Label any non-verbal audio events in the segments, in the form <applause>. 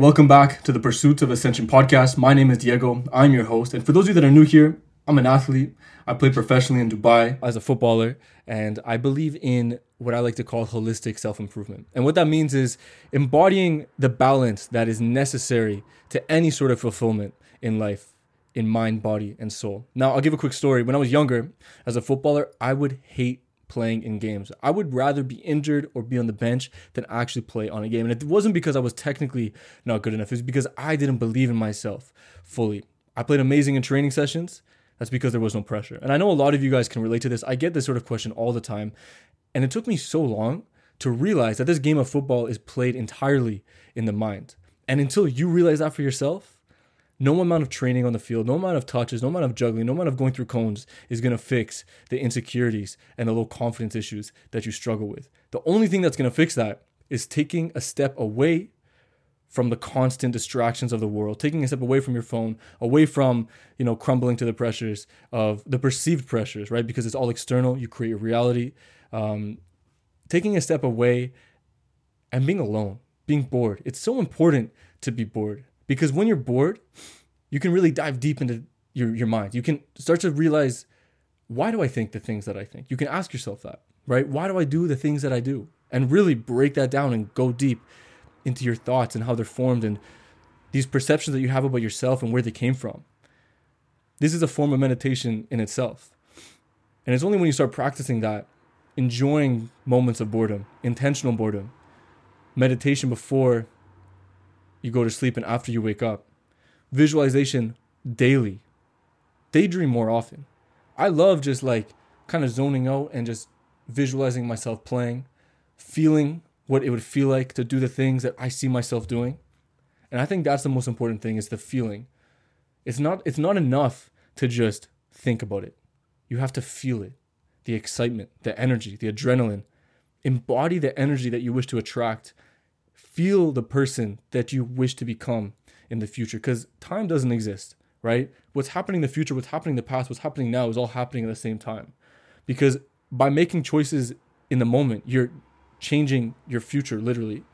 Welcome back to the Pursuits of Ascension podcast. My name is Diego. I'm your host. And for those of you that are new here, I'm an athlete. I play professionally in Dubai as a footballer, and I believe in what I like to call holistic self improvement. And what that means is embodying the balance that is necessary to any sort of fulfillment in life, in mind, body, and soul. Now, I'll give a quick story. When I was younger, as a footballer, I would hate playing in games. I would rather be injured or be on the bench than actually play on a game. And it wasn't because I was technically not good enough, it was because I didn't believe in myself fully. I played amazing in training sessions. That's because there was no pressure. And I know a lot of you guys can relate to this. I get this sort of question all the time. And it took me so long to realize that this game of football is played entirely in the mind. And until you realize that for yourself, no amount of training on the field, no amount of touches, no amount of juggling, no amount of going through cones is going to fix the insecurities and the low confidence issues that you struggle with. The only thing that's going to fix that is taking a step away from the constant distractions of the world, taking a step away from your phone, away from, you know, crumbling to the pressures of the perceived pressures, right? Because it's all external. You create a reality. Um, taking a step away and being alone, being bored. It's so important to be bored because when you're bored, you can really dive deep into your, your mind. You can start to realize, why do I think the things that I think? You can ask yourself that, right? Why do I do the things that I do? And really break that down and go deep into your thoughts and how they're formed and these perceptions that you have about yourself and where they came from. This is a form of meditation in itself. And it's only when you start practicing that, enjoying moments of boredom, intentional boredom, meditation before you go to sleep and after you wake up. Visualization daily. Daydream more often. I love just like kind of zoning out and just visualizing myself playing, feeling what it would feel like to do the things that I see myself doing. And I think that's the most important thing is the feeling. It's not it's not enough to just think about it. You have to feel it. The excitement, the energy, the adrenaline. Embody the energy that you wish to attract feel the person that you wish to become in the future because time doesn't exist, right? What's happening in the future, what's happening in the past, what's happening now is all happening at the same time. Because by making choices in the moment, you're changing your future literally.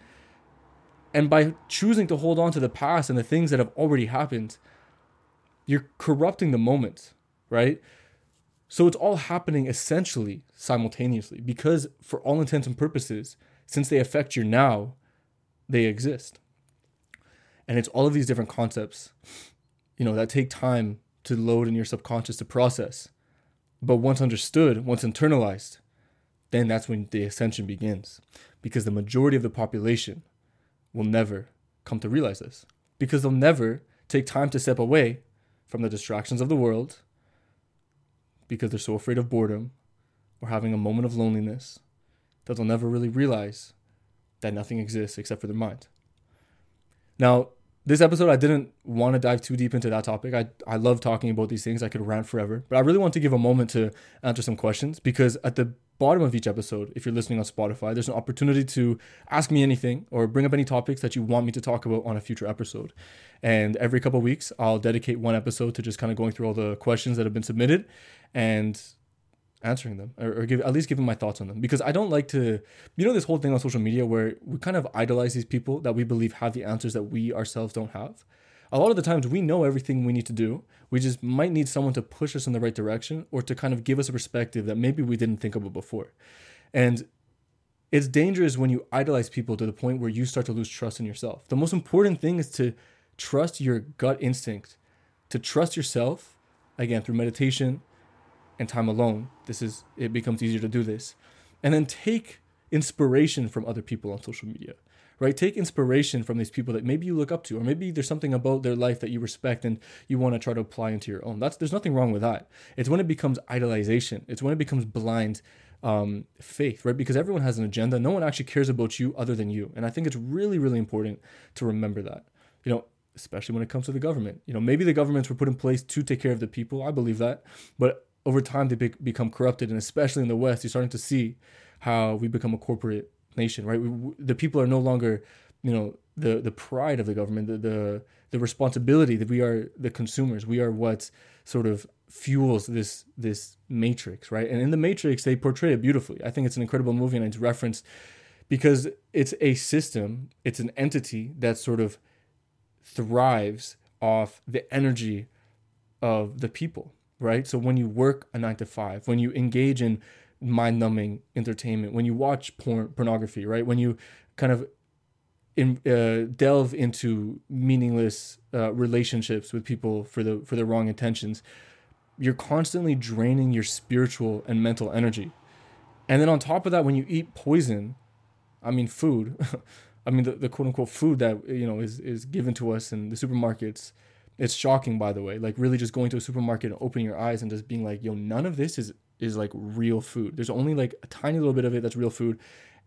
And by choosing to hold on to the past and the things that have already happened, you're corrupting the moment, right? So it's all happening essentially simultaneously because, for all intents and purposes, since they affect your now, they exist. And it's all of these different concepts, you know, that take time to load in your subconscious to process. But once understood, once internalized, then that's when the ascension begins. Because the majority of the population will never come to realize this. Because they'll never take time to step away from the distractions of the world because they're so afraid of boredom or having a moment of loneliness that they'll never really realize that nothing exists except for their mind. Now, this episode, I didn't want to dive too deep into that topic. I, I love talking about these things. I could rant forever, but I really want to give a moment to answer some questions because at the bottom of each episode, if you're listening on Spotify, there's an opportunity to ask me anything or bring up any topics that you want me to talk about on a future episode. And every couple weeks, I'll dedicate one episode to just kind of going through all the questions that have been submitted and answering them or, or give at least giving my thoughts on them because I don't like to you know this whole thing on social media where we kind of idolize these people that we believe have the answers that we ourselves don't have. A lot of the times we know everything we need to do. We just might need someone to push us in the right direction or to kind of give us a perspective that maybe we didn't think about before. And it's dangerous when you idolize people to the point where you start to lose trust in yourself. The most important thing is to trust your gut instinct, to trust yourself, again, through meditation, and time alone, this is it becomes easier to do this. And then take inspiration from other people on social media. Right? Take inspiration from these people that maybe you look up to, or maybe there's something about their life that you respect and you want to try to apply into your own. That's there's nothing wrong with that. It's when it becomes idolization. It's when it becomes blind um, faith, right? Because everyone has an agenda. No one actually cares about you other than you. And I think it's really, really important to remember that. You know, especially when it comes to the government. You know, maybe the governments were put in place to take care of the people. I believe that. But over time they be- become corrupted, and especially in the West, you're starting to see how we become a corporate nation, right? We, the people are no longer, you know, the the pride of the government, the, the the responsibility that we are the consumers. We are what sort of fuels this this matrix, right? And in the Matrix, they portray it beautifully. I think it's an incredible movie, and it's referenced because it's a system, it's an entity that sort of thrives off the energy of the people, right? So when you work a nine to five, when you engage in mind numbing entertainment, when you watch porn, pornography, right? When you kind of in, uh, delve into meaningless uh, relationships with people for the for the wrong intentions, you're constantly draining your spiritual and mental energy. And then on top of that, when you eat poison, I mean food, <laughs> I mean the, the quote unquote food that you know is is given to us in the supermarkets. It's shocking, by the way. Like really, just going to a supermarket and opening your eyes and just being like, "Yo, none of this is is like real food. There's only like a tiny little bit of it that's real food,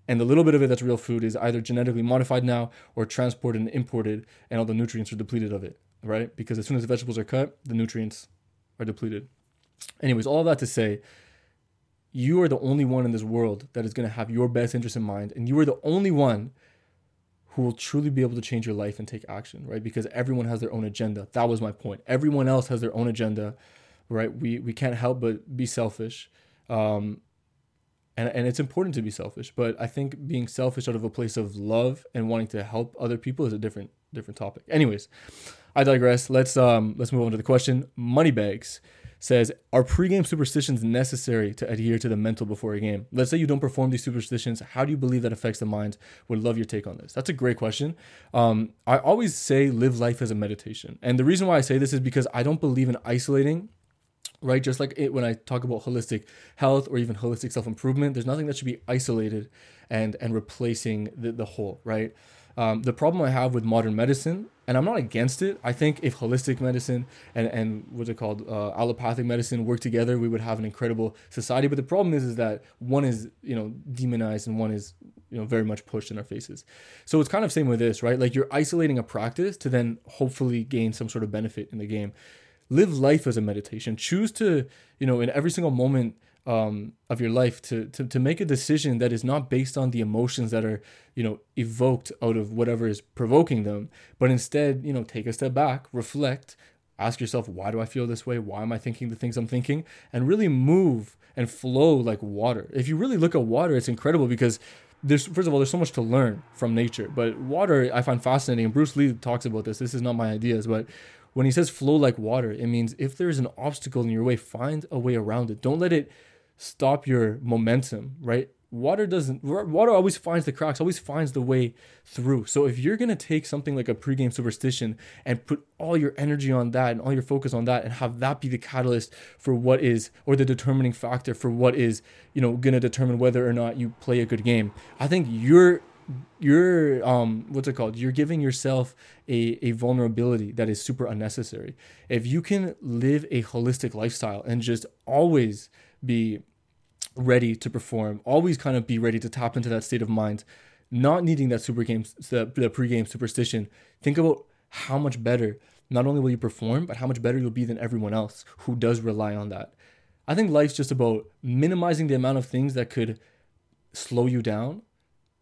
and the little bit of it that's real food is either genetically modified now or transported and imported, and all the nutrients are depleted of it, right? Because as soon as the vegetables are cut, the nutrients are depleted. Anyways, all that to say, you are the only one in this world that is going to have your best interest in mind, and you are the only one who will truly be able to change your life and take action, right? Because everyone has their own agenda. That was my point. Everyone else has their own agenda, right? We we can't help but be selfish. Um, and, and it's important to be selfish, but I think being selfish out of a place of love and wanting to help other people is a different different topic. Anyways, I digress. Let's um let's move on to the question. Moneybags says, Are pregame superstitions necessary to adhere to the mental before a game? Let's say you don't perform these superstitions. How do you believe that affects the mind? Would love your take on this. That's a great question. Um, I always say live life as a meditation. And the reason why I say this is because I don't believe in isolating right? Just like it, when I talk about holistic health or even holistic self improvement, there's nothing that should be isolated and and replacing the, the whole, right? Um, the problem I have with modern medicine, and I'm not against it. I think if holistic medicine and and what's it called, uh, allopathic medicine work together, we would have an incredible society. But the problem is, is that one is you know demonized and one is you know very much pushed in our faces. So it's kind of same with this, right? Like you're isolating a practice to then hopefully gain some sort of benefit in the game. Live life as a meditation. Choose to you know in every single moment um, of your life to, to to make a decision that is not based on the emotions that are you know evoked out of whatever is provoking them, but instead you know take a step back, reflect, ask yourself why do I feel this way? Why am I thinking the things I'm thinking? And really move and flow like water. If you really look at water, it's incredible because there's first of all there's so much to learn from nature, but water I find fascinating. And Bruce Lee talks about this. This is not my ideas, but when he says flow like water, it means if there's an obstacle in your way, find a way around it. Don't let it stop your momentum, right? Water doesn't, water always finds the cracks, always finds the way through. So if you're going to take something like a pregame superstition and put all your energy on that and all your focus on that and have that be the catalyst for what is, or the determining factor for what is, you know, going to determine whether or not you play a good game, I think you're you're um what's it called you're giving yourself a, a vulnerability that is super unnecessary if you can live a holistic lifestyle and just always be ready to perform, always kind of be ready to tap into that state of mind, not needing that super game, the, the pre-game superstition. Think about how much better not only will you perform, but how much better you'll be than everyone else who does rely on that. I think life's just about minimizing the amount of things that could slow you down,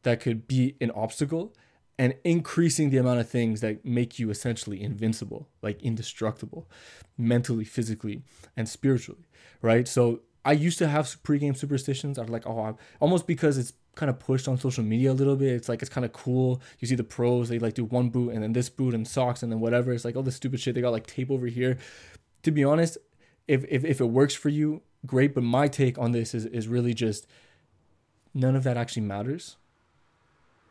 that could be an obstacle, and increasing the amount of things that make you essentially invincible, like indestructible, mentally, physically, and spiritually, right? So I used to have pregame superstitions. I was like, oh, I'm, almost because it's kind of pushed on social media a little bit. It's like it's kind of cool. You see the pros, they like do one boot and then this boot and socks and then whatever. It's like all this stupid shit. They got like tape over here. To be honest, if if, if it works for you, great. But my take on this is is really just none of that actually matters.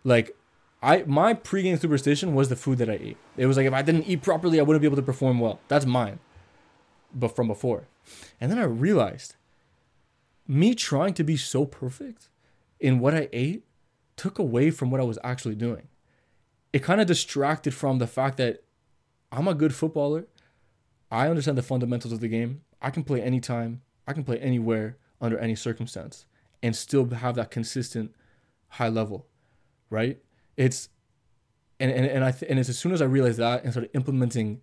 Like I my pregame superstition was the food that I ate. It was like if I didn't eat properly, I wouldn't be able to perform well. That's mine. But from before. And then I realized me trying to be so perfect in what I ate took away from what I was actually doing. It kind of distracted from the fact that I'm a good footballer. I understand the fundamentals of the game. I can play anytime, I can play anywhere under any circumstance and still have that consistent high level, right? It's and and, and I th- and it's as soon as I realized that and started implementing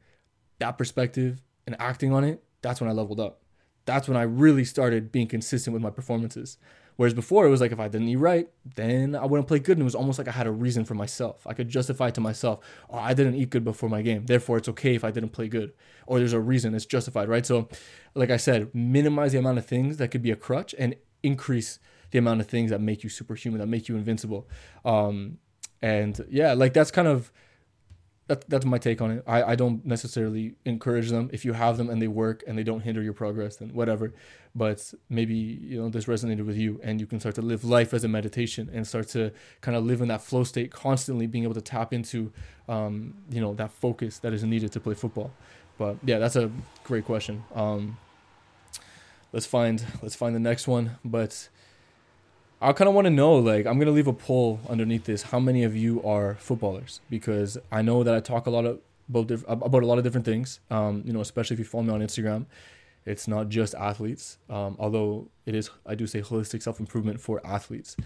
that perspective and acting on it, that's when I leveled up that's when I really started being consistent with my performances. Whereas before, it was like if I didn't eat right, then I wouldn't play good. And it was almost like I had a reason for myself. I could justify to myself, oh, I didn't eat good before my game. Therefore, it's okay if I didn't play good. Or there's a reason, it's justified, right? So, like I said, minimize the amount of things that could be a crutch and increase the amount of things that make you superhuman, that make you invincible. Um, and yeah, like that's kind of that, that's my take on it. I, I don't necessarily encourage them. If you have them and they work and they don't hinder your progress, then whatever. But maybe you know this resonated with you, and you can start to live life as a meditation and start to kind of live in that flow state, constantly being able to tap into, um, you know, that focus that is needed to play football. But yeah, that's a great question. Um, let's find let's find the next one. But I kind of want to know, like, I'm gonna leave a poll underneath this. How many of you are footballers? Because I know that I talk a lot of about, diff- about a lot of different things. Um, you know, especially if you follow me on Instagram, it's not just athletes. Um, although it is, I do say holistic self improvement for athletes.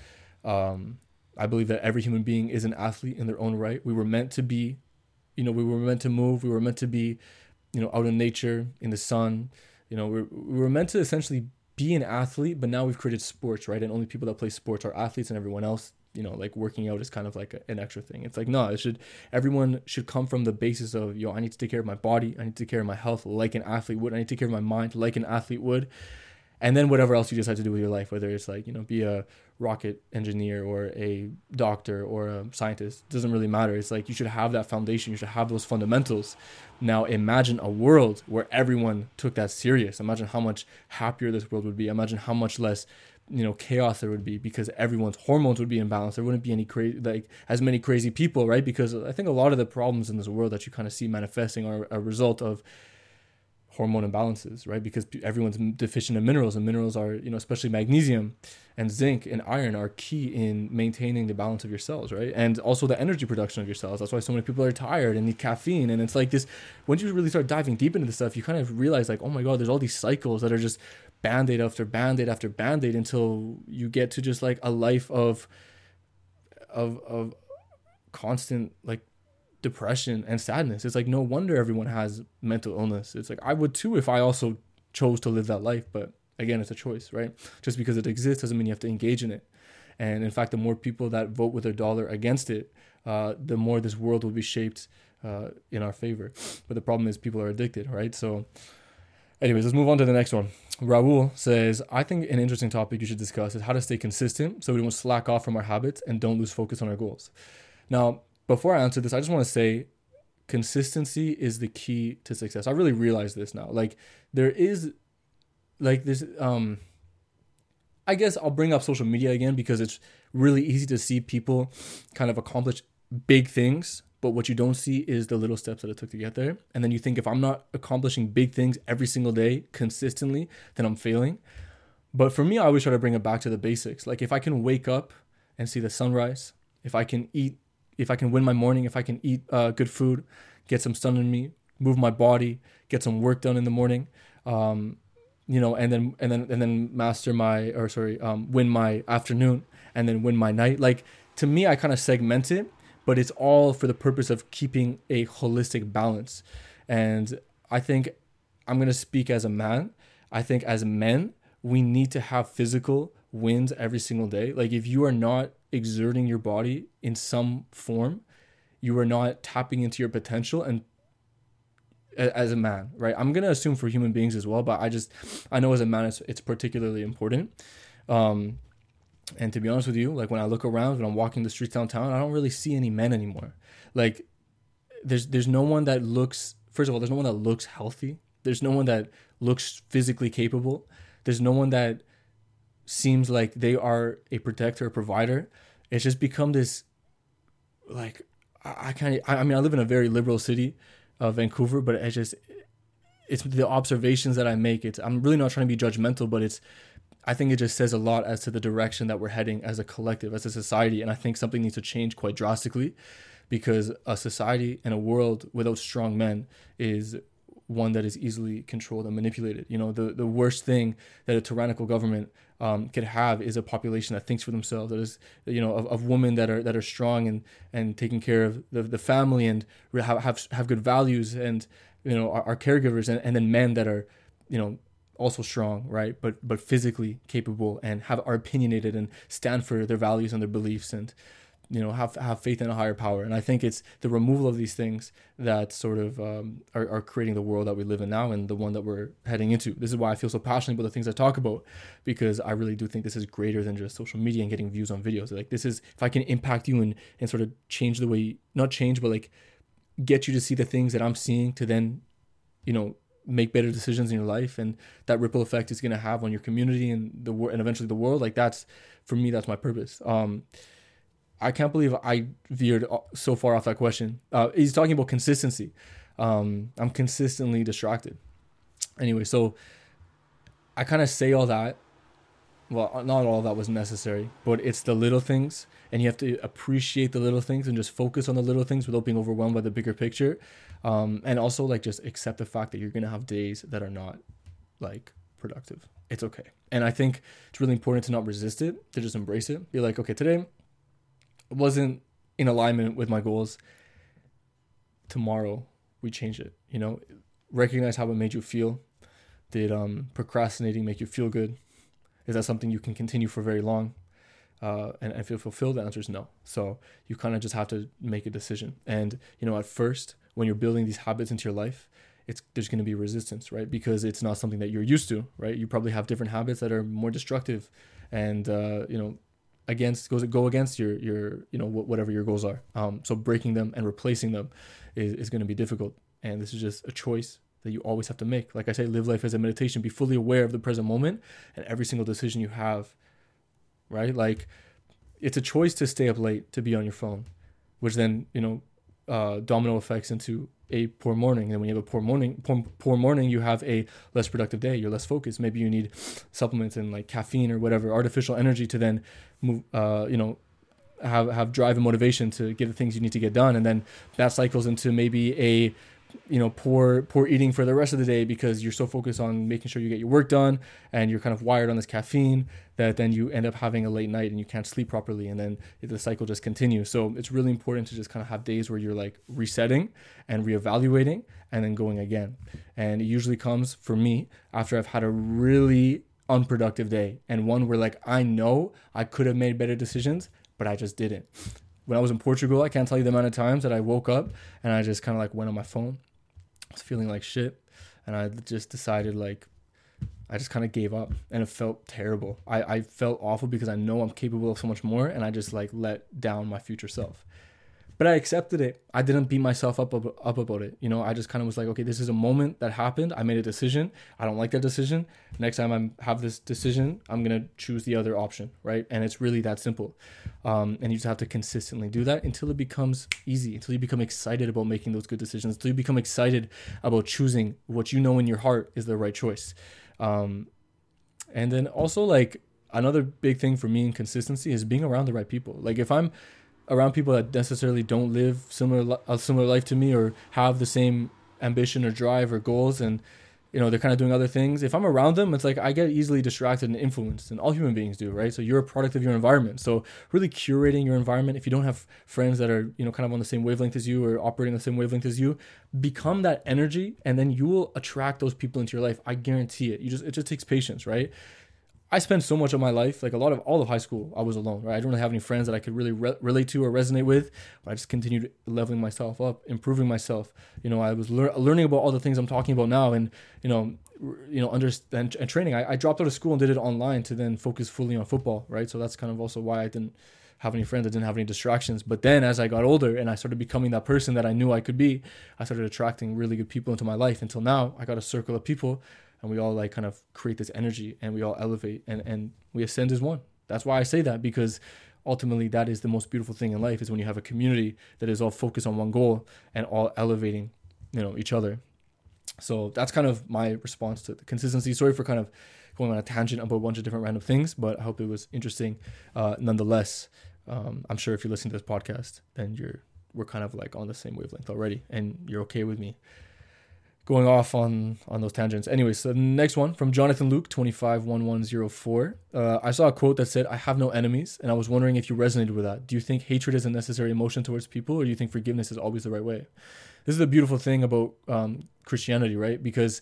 Um, I believe that every human being is an athlete in their own right. We were meant to be, you know, we were meant to move. We were meant to be, you know, out in nature, in the sun. You know, we we were meant to essentially be an athlete, but now we've created sports, right? And only people that play sports are athletes, and everyone else, you know, like working out is kind of like a, an extra thing. It's like no, it should everyone should come from the basis of yo, I need to take care of my body, I need to take care of my health like an athlete would, I need to take care of my mind like an athlete would, and then whatever else you decide to do with your life, whether it's like you know be a rocket engineer or a doctor or a scientist doesn't really matter. It's like you should have that foundation. You should have those fundamentals. Now imagine a world where everyone took that serious. Imagine how much happier this world would be. Imagine how much less you know chaos there would be because everyone's hormones would be in balance. There wouldn't be any crazy like as many crazy people right? Because i think a lot of the problems in this world that you kind of see manifesting are a result of hormone imbalances, right? Because everyone's deficient in minerals, and minerals are, you know, especially magnesium and zinc and iron are key in maintaining the balance of your cells, right? And also the energy production of your cells. That's why so many people are tired and need caffeine. And it's like this, once you really start diving deep into this stuff, you kind of realize, like, oh my God, there's all these cycles that are just band aid after band aid after band aid until you get to just like a life of, of, of, constant like depression and sadness. It's like no wonder everyone has mental illness. It's like I would too if I also chose to live that life, but again, it's a choice, right? Just because it exists doesn't mean you have to engage in it. And in fact, the more people that vote with their dollar against it, uh, the more this world will be shaped uh, in our favor. But the problem is people are addicted, right? So, anyways, let's move on to the next one. Raul says, I think an interesting topic you should discuss is how to stay consistent so we don't slack off from our habits and don't lose focus on our goals. Now, before I answer this, I just want to say consistency is the key to success. I really realize this now. Like there is like this um I guess I'll bring up social media again because it's really easy to see people kind of accomplish big things, but what you don't see is the little steps that it took to get there. And then you think if I'm not accomplishing big things every single day consistently, then I'm failing. But for me, I always try to bring it back to the basics. Like if I can wake up and see the sunrise, if I can eat if I can win my morning, if I can eat uh, good food, get some sun in me, move my body, get some work done in the morning, um, you know, and then and then and then master my or sorry, um, win my afternoon, and then win my night. Like to me, I kind of segment it, but it's all for the purpose of keeping a holistic balance. And I think I'm gonna speak as a man. I think as men, we need to have physical wins every single day. Like if you are not exerting your body in some form, you are not tapping into your potential and as a man, right? I'm gonna assume for human beings as well, but I just I know as a man it's, it's particularly important. Um, and to be honest with you, like when I look around when I'm walking the streets downtown, I don't really see any men anymore. Like there's there's no one that looks first of all, there's no one that looks healthy. There's no one that looks physically capable. There's no one that seems like they are a protector, a provider. It's just become this, like, I, I kind of, I, I mean, I live in a very liberal city, uh, Vancouver, but it's just, it's the observations that I make. It's, I'm really not trying to be judgmental, but it's, I think it just says a lot as to the direction that we're heading as a collective, as a society. And I think something needs to change quite drastically because a society and a world without strong men is one that is easily controlled and manipulated. You know, the, the worst thing that a tyrannical government um, could have is a population that thinks for themselves, that is, you know, of, of women that are that are strong and and taking care of the, the family and have, have have good values and you know are, are caregivers, and, and then men that are, you know, also strong, right? But but physically capable and have are opinionated and stand for their values and their beliefs and you know have have faith in a higher power. And i think it's the removal of these things that sort of um, are, are creating the world that we live in now and the one that we're heading into. This is why i feel so passionate about the things i talk about because i really do think this is greater than just social media and getting views on videos. Like this is if i can impact you and and sort of change the way not change but like get you to see the things that I'm seeing to then, you know, make better decisions in your life and that ripple effect is going to have on your community and the world and eventually the world like that's for me that's my purpose. Um i can't believe i veered so far off that question. Uh he's talking about consistency. Um i'm consistently distracted. Anyway so i kind of say all that well not all that was necessary but it's the little things and you have to appreciate the little things and just focus on the little things without being overwhelmed by the bigger picture. Um, and also like just accept the fact that you're gonna have days that are not like productive. It's okay. And i think it's really important to not resist it to just embrace it. Be like okay today wasn't in alignment with my goals tomorrow we change it you know recognize how it made you feel did um, procrastinating make you feel good is that something you can continue for very long uh, and, and feel fulfilled? The answer is no. So you kind of just have to make a decision. And you know, at first, when you're building these habits into your life, it's there's going to be resistance, right? Because it's not something that you're used to, right? You probably have different habits that are more destructive, and uh, you know, against goes go against your your you know whatever your goals are. Um, so breaking them and replacing them is, is going to be difficult, and this is just a choice that you always have to make. Like I say, live life as a meditation. Be fully aware of the present moment and every single decision you have right? Like it's a choice to stay up late to be on your phone, which then you know uh, domino effects into a poor morning. And when you have a poor morning, poor, poor morning, you have a less productive day. You're less focused. Maybe you need supplements and like caffeine or whatever artificial energy to then move. Uh, you know, have have drive and motivation to get the things you need to get done, and then that cycles into maybe a you know poor poor eating for the rest of the day because you're so focused on making sure you get your work done and you're kind of wired on this caffeine that then you end up having a late night and you can't sleep properly and then the cycle just continues. So it's really important to just kind of have days where you're like resetting and reevaluating and then going again. And it usually comes for me after I've had a really unproductive day and one where like I know I could have made better decisions but I just didn't when I was in Portugal, I can't tell you the amount of times that I woke up and I just kind of like went on my phone. I was feeling like shit. And I just decided like, I just kind of gave up and it felt terrible. I, I felt awful because I know I'm capable of so much more and I just like let down my future self but I accepted it. I didn't beat myself up up about it. You know, I just kind of was like, okay, this is a moment that happened. I made a decision. I don't like that decision. Next time I have this decision, I'm gonna choose the other option, right? And it's really that simple. Um, and you just have to consistently do that until it becomes easy, until you become excited about making those good decisions, until you become excited about choosing what you know in your heart is the right choice. Um, and then also like another big thing for me in consistency is being around the right people. Like if I'm around people that necessarily don't live similar a similar life to me or have the same ambition or drive or goals and you know they're kind of doing other things. If i'm around them it's like i get easily distracted and influenced and all human beings do right? So you're a product of your environment. So really curating your environment if you don't have friends that are you know kind of on the same wavelength as you or operating the same wavelength as you become that energy and then you will attract those people into your life. I guarantee it. You just it just takes patience right I spent so much of my life, like a lot of all of high school, I was alone, right? I don't really have any friends that I could really re- relate to or resonate with. But I just continued leveling myself up, improving myself. You know, I was lear- learning about all the things I'm talking about now, and you know, you know, understand and training. I, I dropped out of school and did it online to then focus fully on football, right? So that's kind of also why I didn't have any friends. I didn't have any distractions. But then as I got older and I started becoming that person that I knew I could be, I started attracting really good people into my life. Until now, I got a circle of people and we all like kind of create this energy and we all elevate and, and we ascend as one. That's why I say that because ultimately that is the most beautiful thing in life is when you have a community that is all focused on one goal and all elevating, you know, each other. So that's kind of my response to the consistency. Sorry for kind of going on a tangent about a bunch of different random things, but I hope it was interesting uh, nonetheless. Um, I'm sure if you're listening to this podcast, then you're we're kind of like on the same wavelength already, and you're okay with me going off on on those tangents. Anyways, so the next one from Jonathan Luke twenty five one one zero four. Uh, I saw a quote that said, "I have no enemies," and I was wondering if you resonated with that. Do you think hatred is a necessary emotion towards people, or do you think forgiveness is always the right way? This is the beautiful thing about um, Christianity, right? Because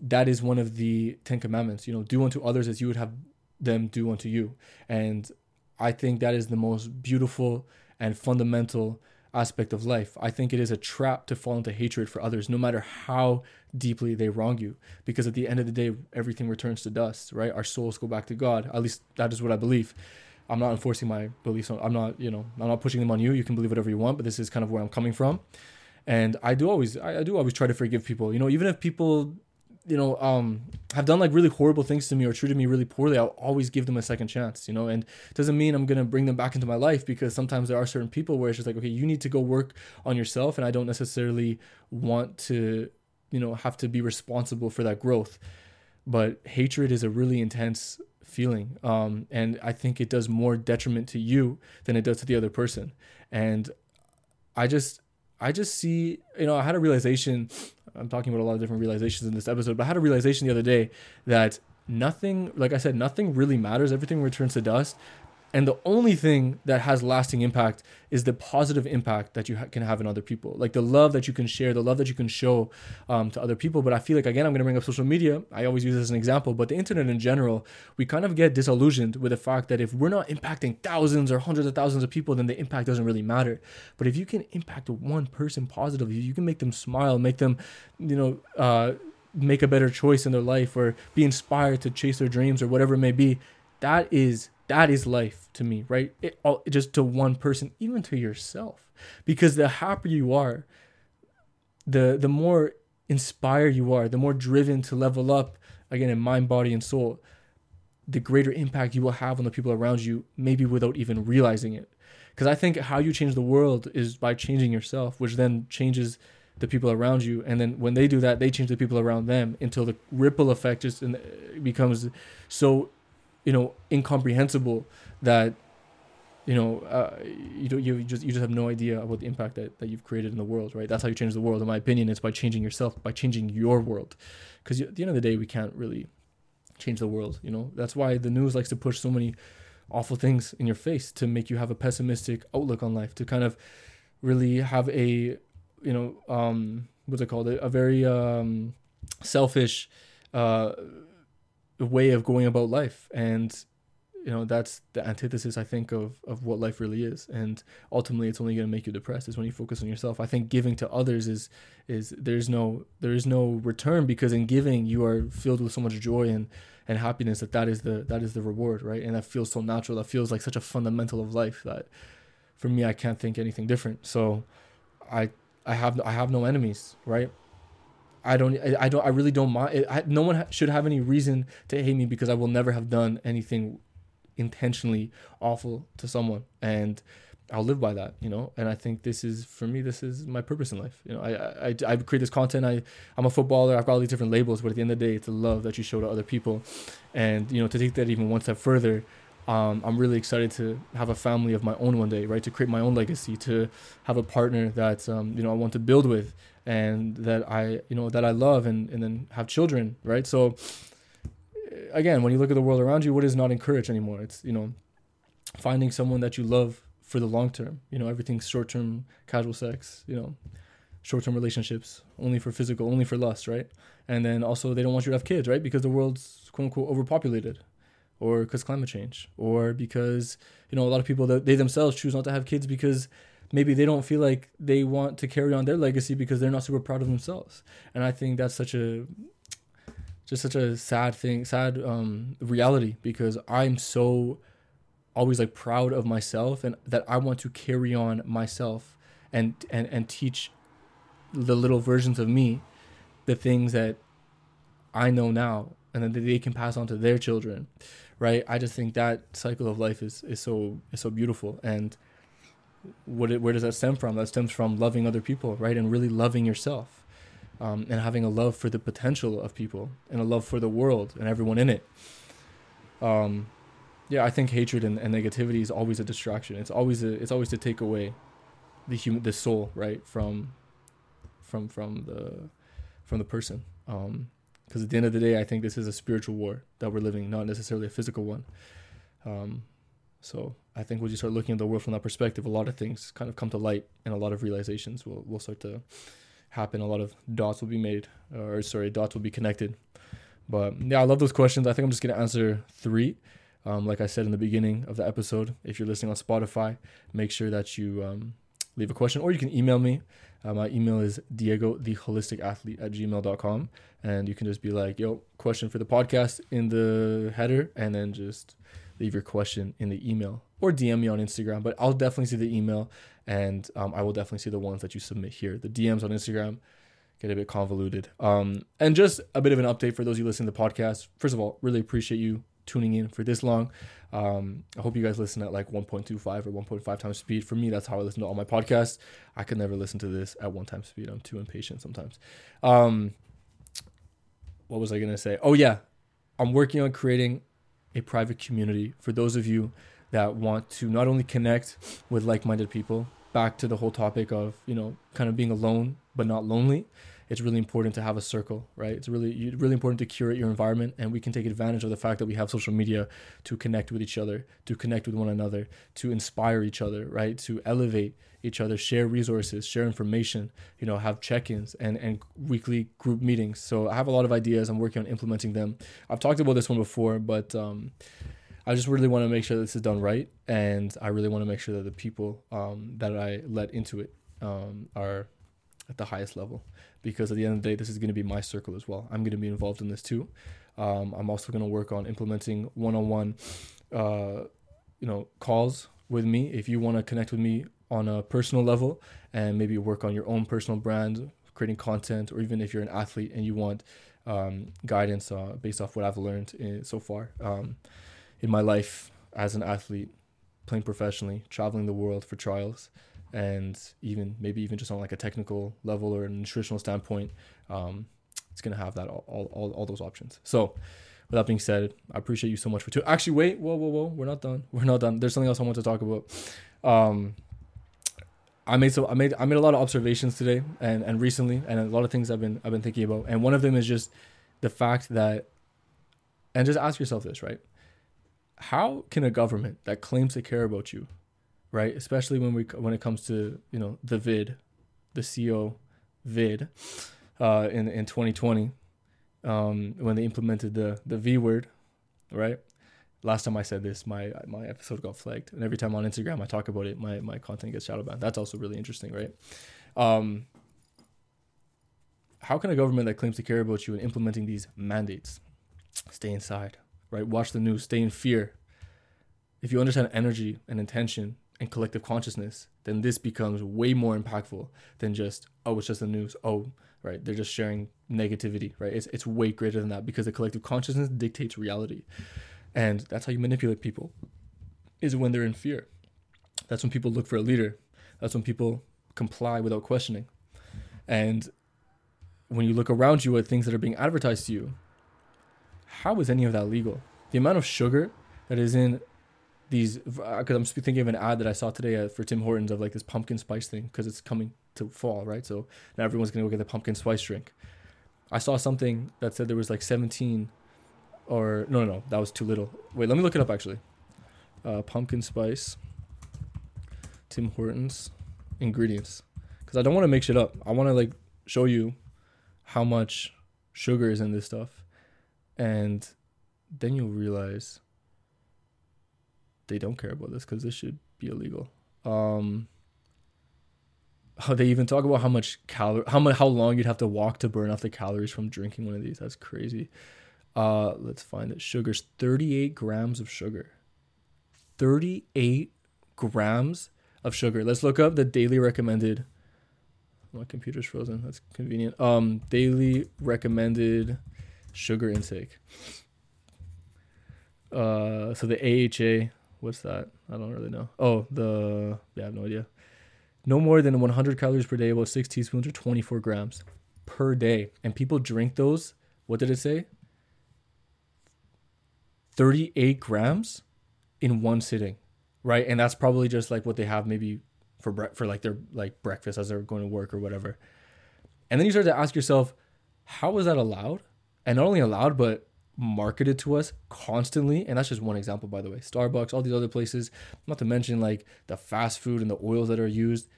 that is one of the Ten Commandments. You know, do unto others as you would have them do unto you, and I think that is the most beautiful and fundamental aspect of life. I think it is a trap to fall into hatred for others, no matter how deeply they wrong you. Because at the end of the day, everything returns to dust, right? Our souls go back to God. At least that is what I believe. I'm not enforcing my beliefs on, I'm not, you know, I'm not pushing them on you. You can believe whatever you want, but this is kind of where I'm coming from. and I do always I, I do always try to forgive people. You know, even if people you know, um, have done like really horrible things to me or treated me really poorly, I'll always give them a second chance, you know, and doesn't mean I'm gonna bring them back into my life because sometimes there are certain people where it's just like, okay, you need to go work on yourself, and I don't necessarily want to, you know, have to be responsible for that growth. But hatred is a really intense feeling, um, and I think it does more detriment to you than it does to the other person, and I just, I just see, you know, I had a realization I'm talking about a lot of different realizations in this episode, but I had a realization the other day that nothing, like I said, nothing really matters. Everything returns to dust. And the only thing that has lasting impact is the positive impact that you ha- can have in other people, like the love that you can share, the love that you can show um, to other people. But I feel like, again, I'm going to bring up social media. I always use this as an example, but the internet in general, we kind of get disillusioned with the fact that if we're not impacting thousands or hundreds of thousands of people, then the impact doesn't really matter. But if you can impact one person positively, you can make them smile, make them, you know, uh, make a better choice in their life or be inspired to chase their dreams or whatever it may be, that is that is life to me, right? It, all, just to one person, even to yourself, because the happier you are, the the more inspired you are, the more driven to level up again in mind, body, and soul, the greater impact you will have on the people around you, maybe without even realizing it. Because I think how you change the world is by changing yourself, which then changes the people around you, and then when they do that, they change the people around them until the ripple effect just uh, becomes so you know incomprehensible that you know uh, you don't you just you just have no idea about the impact that, that you've created in the world right? That's how you change the world in my opinion it's by changing yourself by changing your world. Because at the end of the day we can't really change the world you know? That's why the news likes to push so many awful things in your face to make you have a pessimistic outlook on life to kind of really have a you know um what's it called? A, a very um selfish uh way of going about life. And you know that's the antithesis i think of of what life really is. And ultimately it's only going to make you depressed is when you focus on yourself. I think giving to others is is there's no there is no return because in giving you are filled with so much joy and and happiness that that is the that is the reward right? And that feels so natural. That feels like such a fundamental of life that for me i can't think anything different. So i i have i have no enemies right I don't, I, don't, I really don't mind. I, no one should have any reason to hate me because I will never have done anything intentionally awful to someone, and I'll live by that, you know. And I think this is for me, this is my purpose in life. You know, I, I, I create this content. I, I'm a footballer. I've got all these different labels, but at the end of the day, it's the love that you show to other people, and you know, to take that even one step further. Um, I'm really excited to have a family of my own one day, right? To create my own legacy, to have a partner that um, you know I want to build with, and that I you know that I love and and then have children, right? So again, when you look at the world around you, what is not encouraged anymore? It's you know finding someone that you love for the long term. You know, everything's short term, casual sex. You know, short term relationships, only for physical, only for lust, right? And then also they don't want you to have kids, right? Because the world's quote unquote overpopulated, or because climate change, or because you know a lot of people that they themselves choose not to have kids because maybe they don't feel like they want to carry on their legacy because they're not super proud of themselves. And I think that's such a just such a sad thing, sad um, reality because I'm so always like proud of myself and that I want to carry on myself and and and teach the little versions of me the things that I know now and then they can pass on to their children right i just think that cycle of life is is so is so beautiful and what it, where does that stem from? That stems from loving other people, right? And really loving yourself, um, and having a love for the potential of people and a love for the world and everyone in it. Um, yeah, I think hatred and, and negativity is always a distraction. It's always a, it's always to take away the human, the soul, right, from, from from the, from the person. Um, because at the end of the day, I think this is a spiritual war that we're living, not necessarily a physical one. Um, so I think when you start looking at the world from that perspective, a lot of things kind of come to light, and a lot of realizations will will start to happen. A lot of dots will be made, or sorry, dots will be connected. But yeah, I love those questions. I think I'm just gonna answer three. Um, like I said in the beginning of the episode, if you're listening on Spotify, make sure that you um, leave a question, or you can email me. Uh, my email is Diego the holistic athlete at gmail.com. And you can just be like, yo, question for the podcast in the header, and then just leave your question in the email or DM me on Instagram. But I'll definitely see the email and um, I will definitely see the ones that you submit here. The DMs on Instagram get a bit convoluted. Um, and just a bit of an update for those who listen to the podcast. First of all, really appreciate you tuning in for this long. Um, I hope you guys listen at like 1.25 or 1.5 times speed. For me, that's how I listen to all my podcasts. I could never listen to this at one time speed. I'm too impatient sometimes. Um, what was I going to say? Oh, yeah. I'm working on creating a private community for those of you that want to not only connect with like minded people, back to the whole topic of, you know, kind of being alone but not lonely it's really important to have a circle, right? It's really really important to curate your environment, and we can take advantage of the fact that we have social media to connect with each other, to connect with one another, to inspire each other, right? To elevate each other, share resources, share information, you know, have check-ins and and weekly group meetings. So I have a lot of ideas. I'm working on implementing them. I've talked about this one before, but um, I just really want to make sure this is done right, and I really want to make sure that the people um, that I let into it um, are at the highest level because at the end of the day, this is going to be my circle as well. I'm going to be involved in this too. Um, I'm also going to work on implementing one-on-one, uh, you know, calls with me. If you want to connect with me on a personal level and maybe work on your own personal brand, creating content, or even if you're an athlete and you want um, guidance uh, based off what I've learned in, so far um, in my life as an athlete, playing professionally, traveling the world for trials and even maybe even just on like a technical level or a nutritional standpoint, um, it's gonna have that all, all, all, those options. So with that being said, I appreciate you so much for two. Actually, wait, whoa, whoa, whoa, we're not done. We're not done. There's something else I want to talk about. Um, I made so I made I made a lot of observations today and and recently, and a lot of things I've been I've been thinking about. And one of them is just the fact that, and just ask yourself this, right? How can a government that claims to care about you right? Especially when we when it comes to you know the vid, the CO vid, uh, in in 2020, um, when they implemented the the V word, right? Last time I said this, my my episode got flagged, and every time on Instagram I talk about it, my my content gets shadow banned. That's also really interesting, right? Um, how can a government that claims to care about you and implementing these mandates stay inside, right? Watch the news, stay in fear. If you understand energy and intention and collective consciousness, then this becomes way more impactful than just, oh, it's just the news. Oh, right. They're just sharing negativity, right? It's, it's way greater than that because the collective consciousness dictates reality. And that's how you manipulate people, is when they're in fear. That's when people look for a leader. That's when people comply without questioning. And when you look around you at things that are being advertised to you, how is any of that legal? The amount of sugar that is in these because uh, I'm thinking of an ad that I saw today uh, for Tim Hortons of like this pumpkin spice thing because it's coming to fall, right? So now everyone's gonna go get the pumpkin spice drink. I saw something that said there was like 17, or no, no, no, that was too little. Wait, let me look it up actually. Uh, pumpkin spice, Tim Hortons ingredients, because I don't want to make shit up. I want to like show you how much sugar is in this stuff, and then you'll realize they don't care about this because this should be illegal. Um, they even talk about how much calorie, how much, how long you'd have to walk to burn off the calories from drinking one of these. That's crazy. Uh, let's find it. Sugar's 38 grams of sugar. 38 grams of sugar. Let's look up the daily recommended. My computer's frozen. That's convenient. Um, daily recommended sugar intake. Uh, so the AHA What's that? I don't really know. Oh, the yeah, I have no idea. No more than 100 calories per day, about six teaspoons or 24 grams per day. And people drink those. What did it say? 38 grams in one sitting, right? And that's probably just like what they have maybe for bre- for like their like breakfast as they're going to work or whatever. And then you start to ask yourself, how is that allowed? And not only allowed, but marketed to us constantly. And that's just one example by the way. Starbucks all these other places not to mention like the fast food and the oils that are used.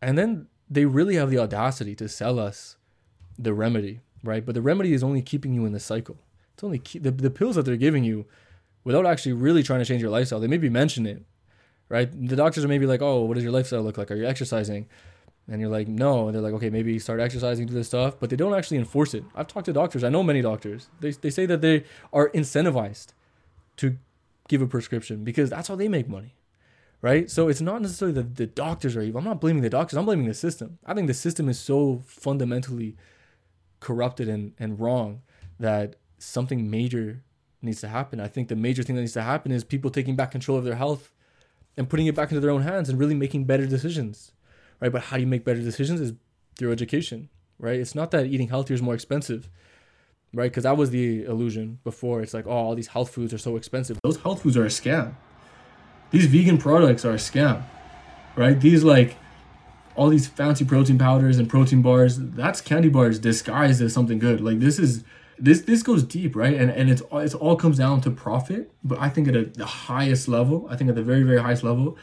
And then they really have the audacity to sell us the remedy right? But the remedy is only keeping you in the cycle. It's only the, the pills that they're giving you without actually really trying to change your lifestyle they maybe mention it right? The doctors are maybe like oh what does your lifestyle look like? Are you exercising and you're like, no. And they're like, okay, maybe start exercising, do this stuff, but they don't actually enforce it. I've talked to doctors. I know many doctors. They, they say that they are incentivized to give a prescription because that's how they make money, right? So it's not necessarily that the doctors are evil. I'm not blaming the doctors. I'm blaming the system. I think the system is so fundamentally corrupted and, and wrong that something major needs to happen. I think the major thing that needs to happen is people taking back control of their health and putting it back into their own hands and really making better decisions, right? But how do you make better decisions is through education, right? It's not that eating healthier is more expensive, right? Because that was the illusion before. It's like, oh, all these health foods are so expensive. Those health foods are a scam. These vegan products are a scam, right? These like all these fancy protein powders and protein bars, that's candy bars disguised as something good. Like this is this this goes deep, right? And and it's it's all comes down to profit. But I think at a, the highest level, I think at the very very highest level,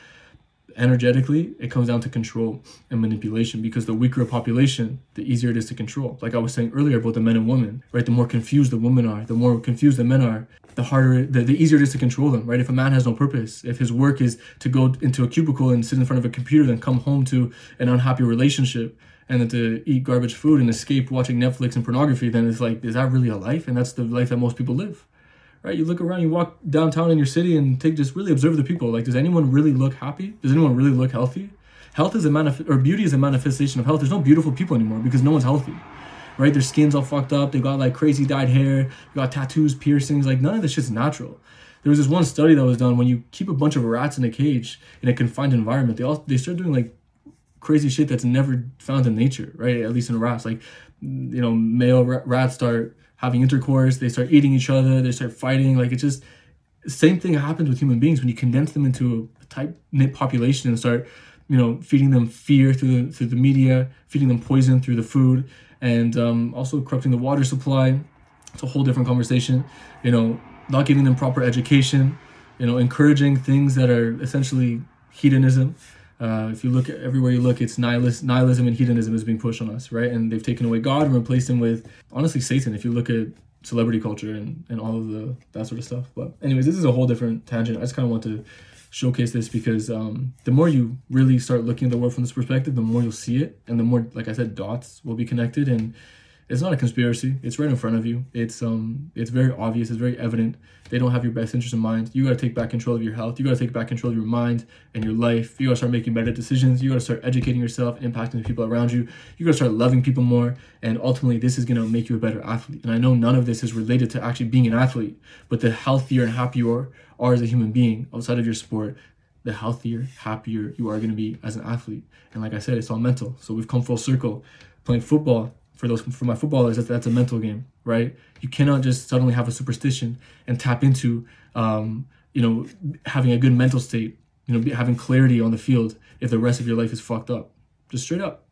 energetically, it comes down to control and manipulation because the weaker a population, the easier it is to control. Like I was saying earlier about the men and women, right? The more confused the women are, the more confused the men are, the harder, the, the easier it is to control them, right? If a man has no purpose, if his work is to go into a cubicle and sit in front of a computer, then come home to an unhappy relationship, and then to eat garbage food and escape watching Netflix and pornography, then it's like, is that really a life? And that's the life that most people live right? You look around, you walk downtown in your city and take just really observe the people. Like, does anyone really look happy? Does anyone really look healthy? Health is a manif- or beauty is a manifestation of health. There's no beautiful people anymore because no one's healthy, right? Their skin's all fucked up. They got like crazy dyed hair, you got tattoos, piercings. Like none of this shit's natural. There was this one study that was done when you keep a bunch of rats in a cage in a confined environment. They all they start doing like crazy shit that's never found in nature, right? At least in rats, like you know, male rats start having intercourse, they start eating each other, they start fighting. Like it's just same thing happens with human beings when you condense them into a tight knit population and start, you know, feeding them fear through the through the media, feeding them poison through the food, and um, also corrupting the water supply. It's a whole different conversation. You know, not giving them proper education. You know, encouraging things that are essentially hedonism uh, if you look everywhere you look, it's nihilism and hedonism is being pushed on us, right? And they've taken away God and replaced him with, honestly, Satan. If you look at celebrity culture and, and all of the that sort of stuff. But anyways, this is a whole different tangent. I just kind of want to showcase this because um, the more you really start looking at the world from this perspective, the more you'll see it, and the more, like I said, dots will be connected and it's not a conspiracy. It's right in front of you. It's um it's very obvious. It's very evident. They don't have your best interest in mind. You got to take back control of your health. You got to take back control of your mind and your life. You got to start making better decisions. You got to start educating yourself, impacting the people around you. You got to start loving people more. And ultimately, this is to make you a better athlete. And I know none of this is related to actually being an athlete, but the healthier and happier you are as a human being outside of your sport, the healthier, happier you are going to be as an athlete. And like I said, it's all mental. So we've come full circle. Playing football for those for my footballers that that's a mental game right? You cannot just suddenly have a superstition and tap into um, you know having a good mental state you know having clarity on the field if the rest of your life is fucked up. Just straight up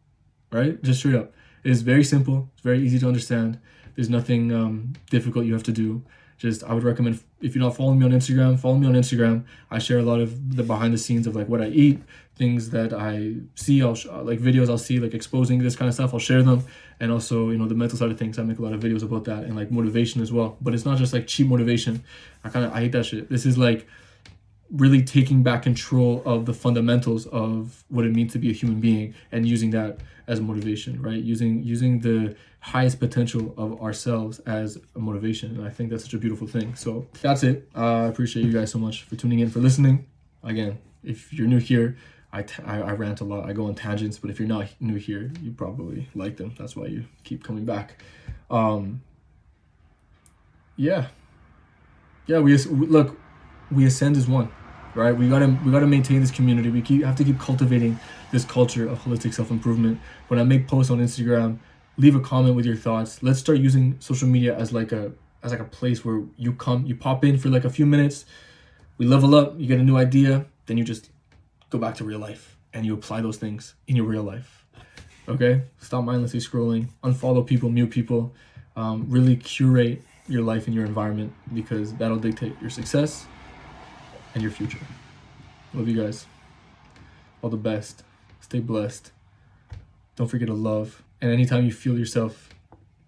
right? Just straight up. It is very simple. It's very easy to understand. There's nothing um, difficult you have to do. Just I would recommend if you're not following me on Instagram, follow me on Instagram. I share a lot of the behind the scenes of like what I eat, things that I see. I'll sh- like videos I'll see like exposing this kind of stuff. I'll share them, and also you know the mental side of things. I make a lot of videos about that and like motivation as well. But it's not just like cheap motivation. I kind of I hate that shit. This is like really taking back control of the fundamentals of what it means to be a human being and using that as motivation right using using the highest potential of ourselves as a motivation and i think that's such a beautiful thing so that's it uh, i appreciate you guys so much for tuning in for listening again if you're new here I, t- I, I rant a lot. I go on tangents but if you're not new here you probably like them. That's why you keep coming back. Um yeah. Yeah we look we ascend as one right? We gotta we gotta maintain this community. We keep have to keep cultivating this culture of holistic self-improvement. When i make posts on instagram leave a comment with your thoughts. Let's start using social media as like a as like a place where you come you pop in for like a few minutes. We level up you get a new idea then you just go back to real life and you apply those things in your real life okay stop mindlessly scrolling unfollow people mute people um, really curate your life and your environment because that'll dictate your success and your future. Love you guys. All the best. Stay blessed. Don't forget to love. And anytime you feel yourself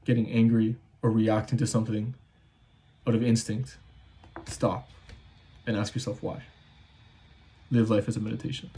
getting angry or reacting to something out of instinct, stop and ask yourself why. Live life as a meditation.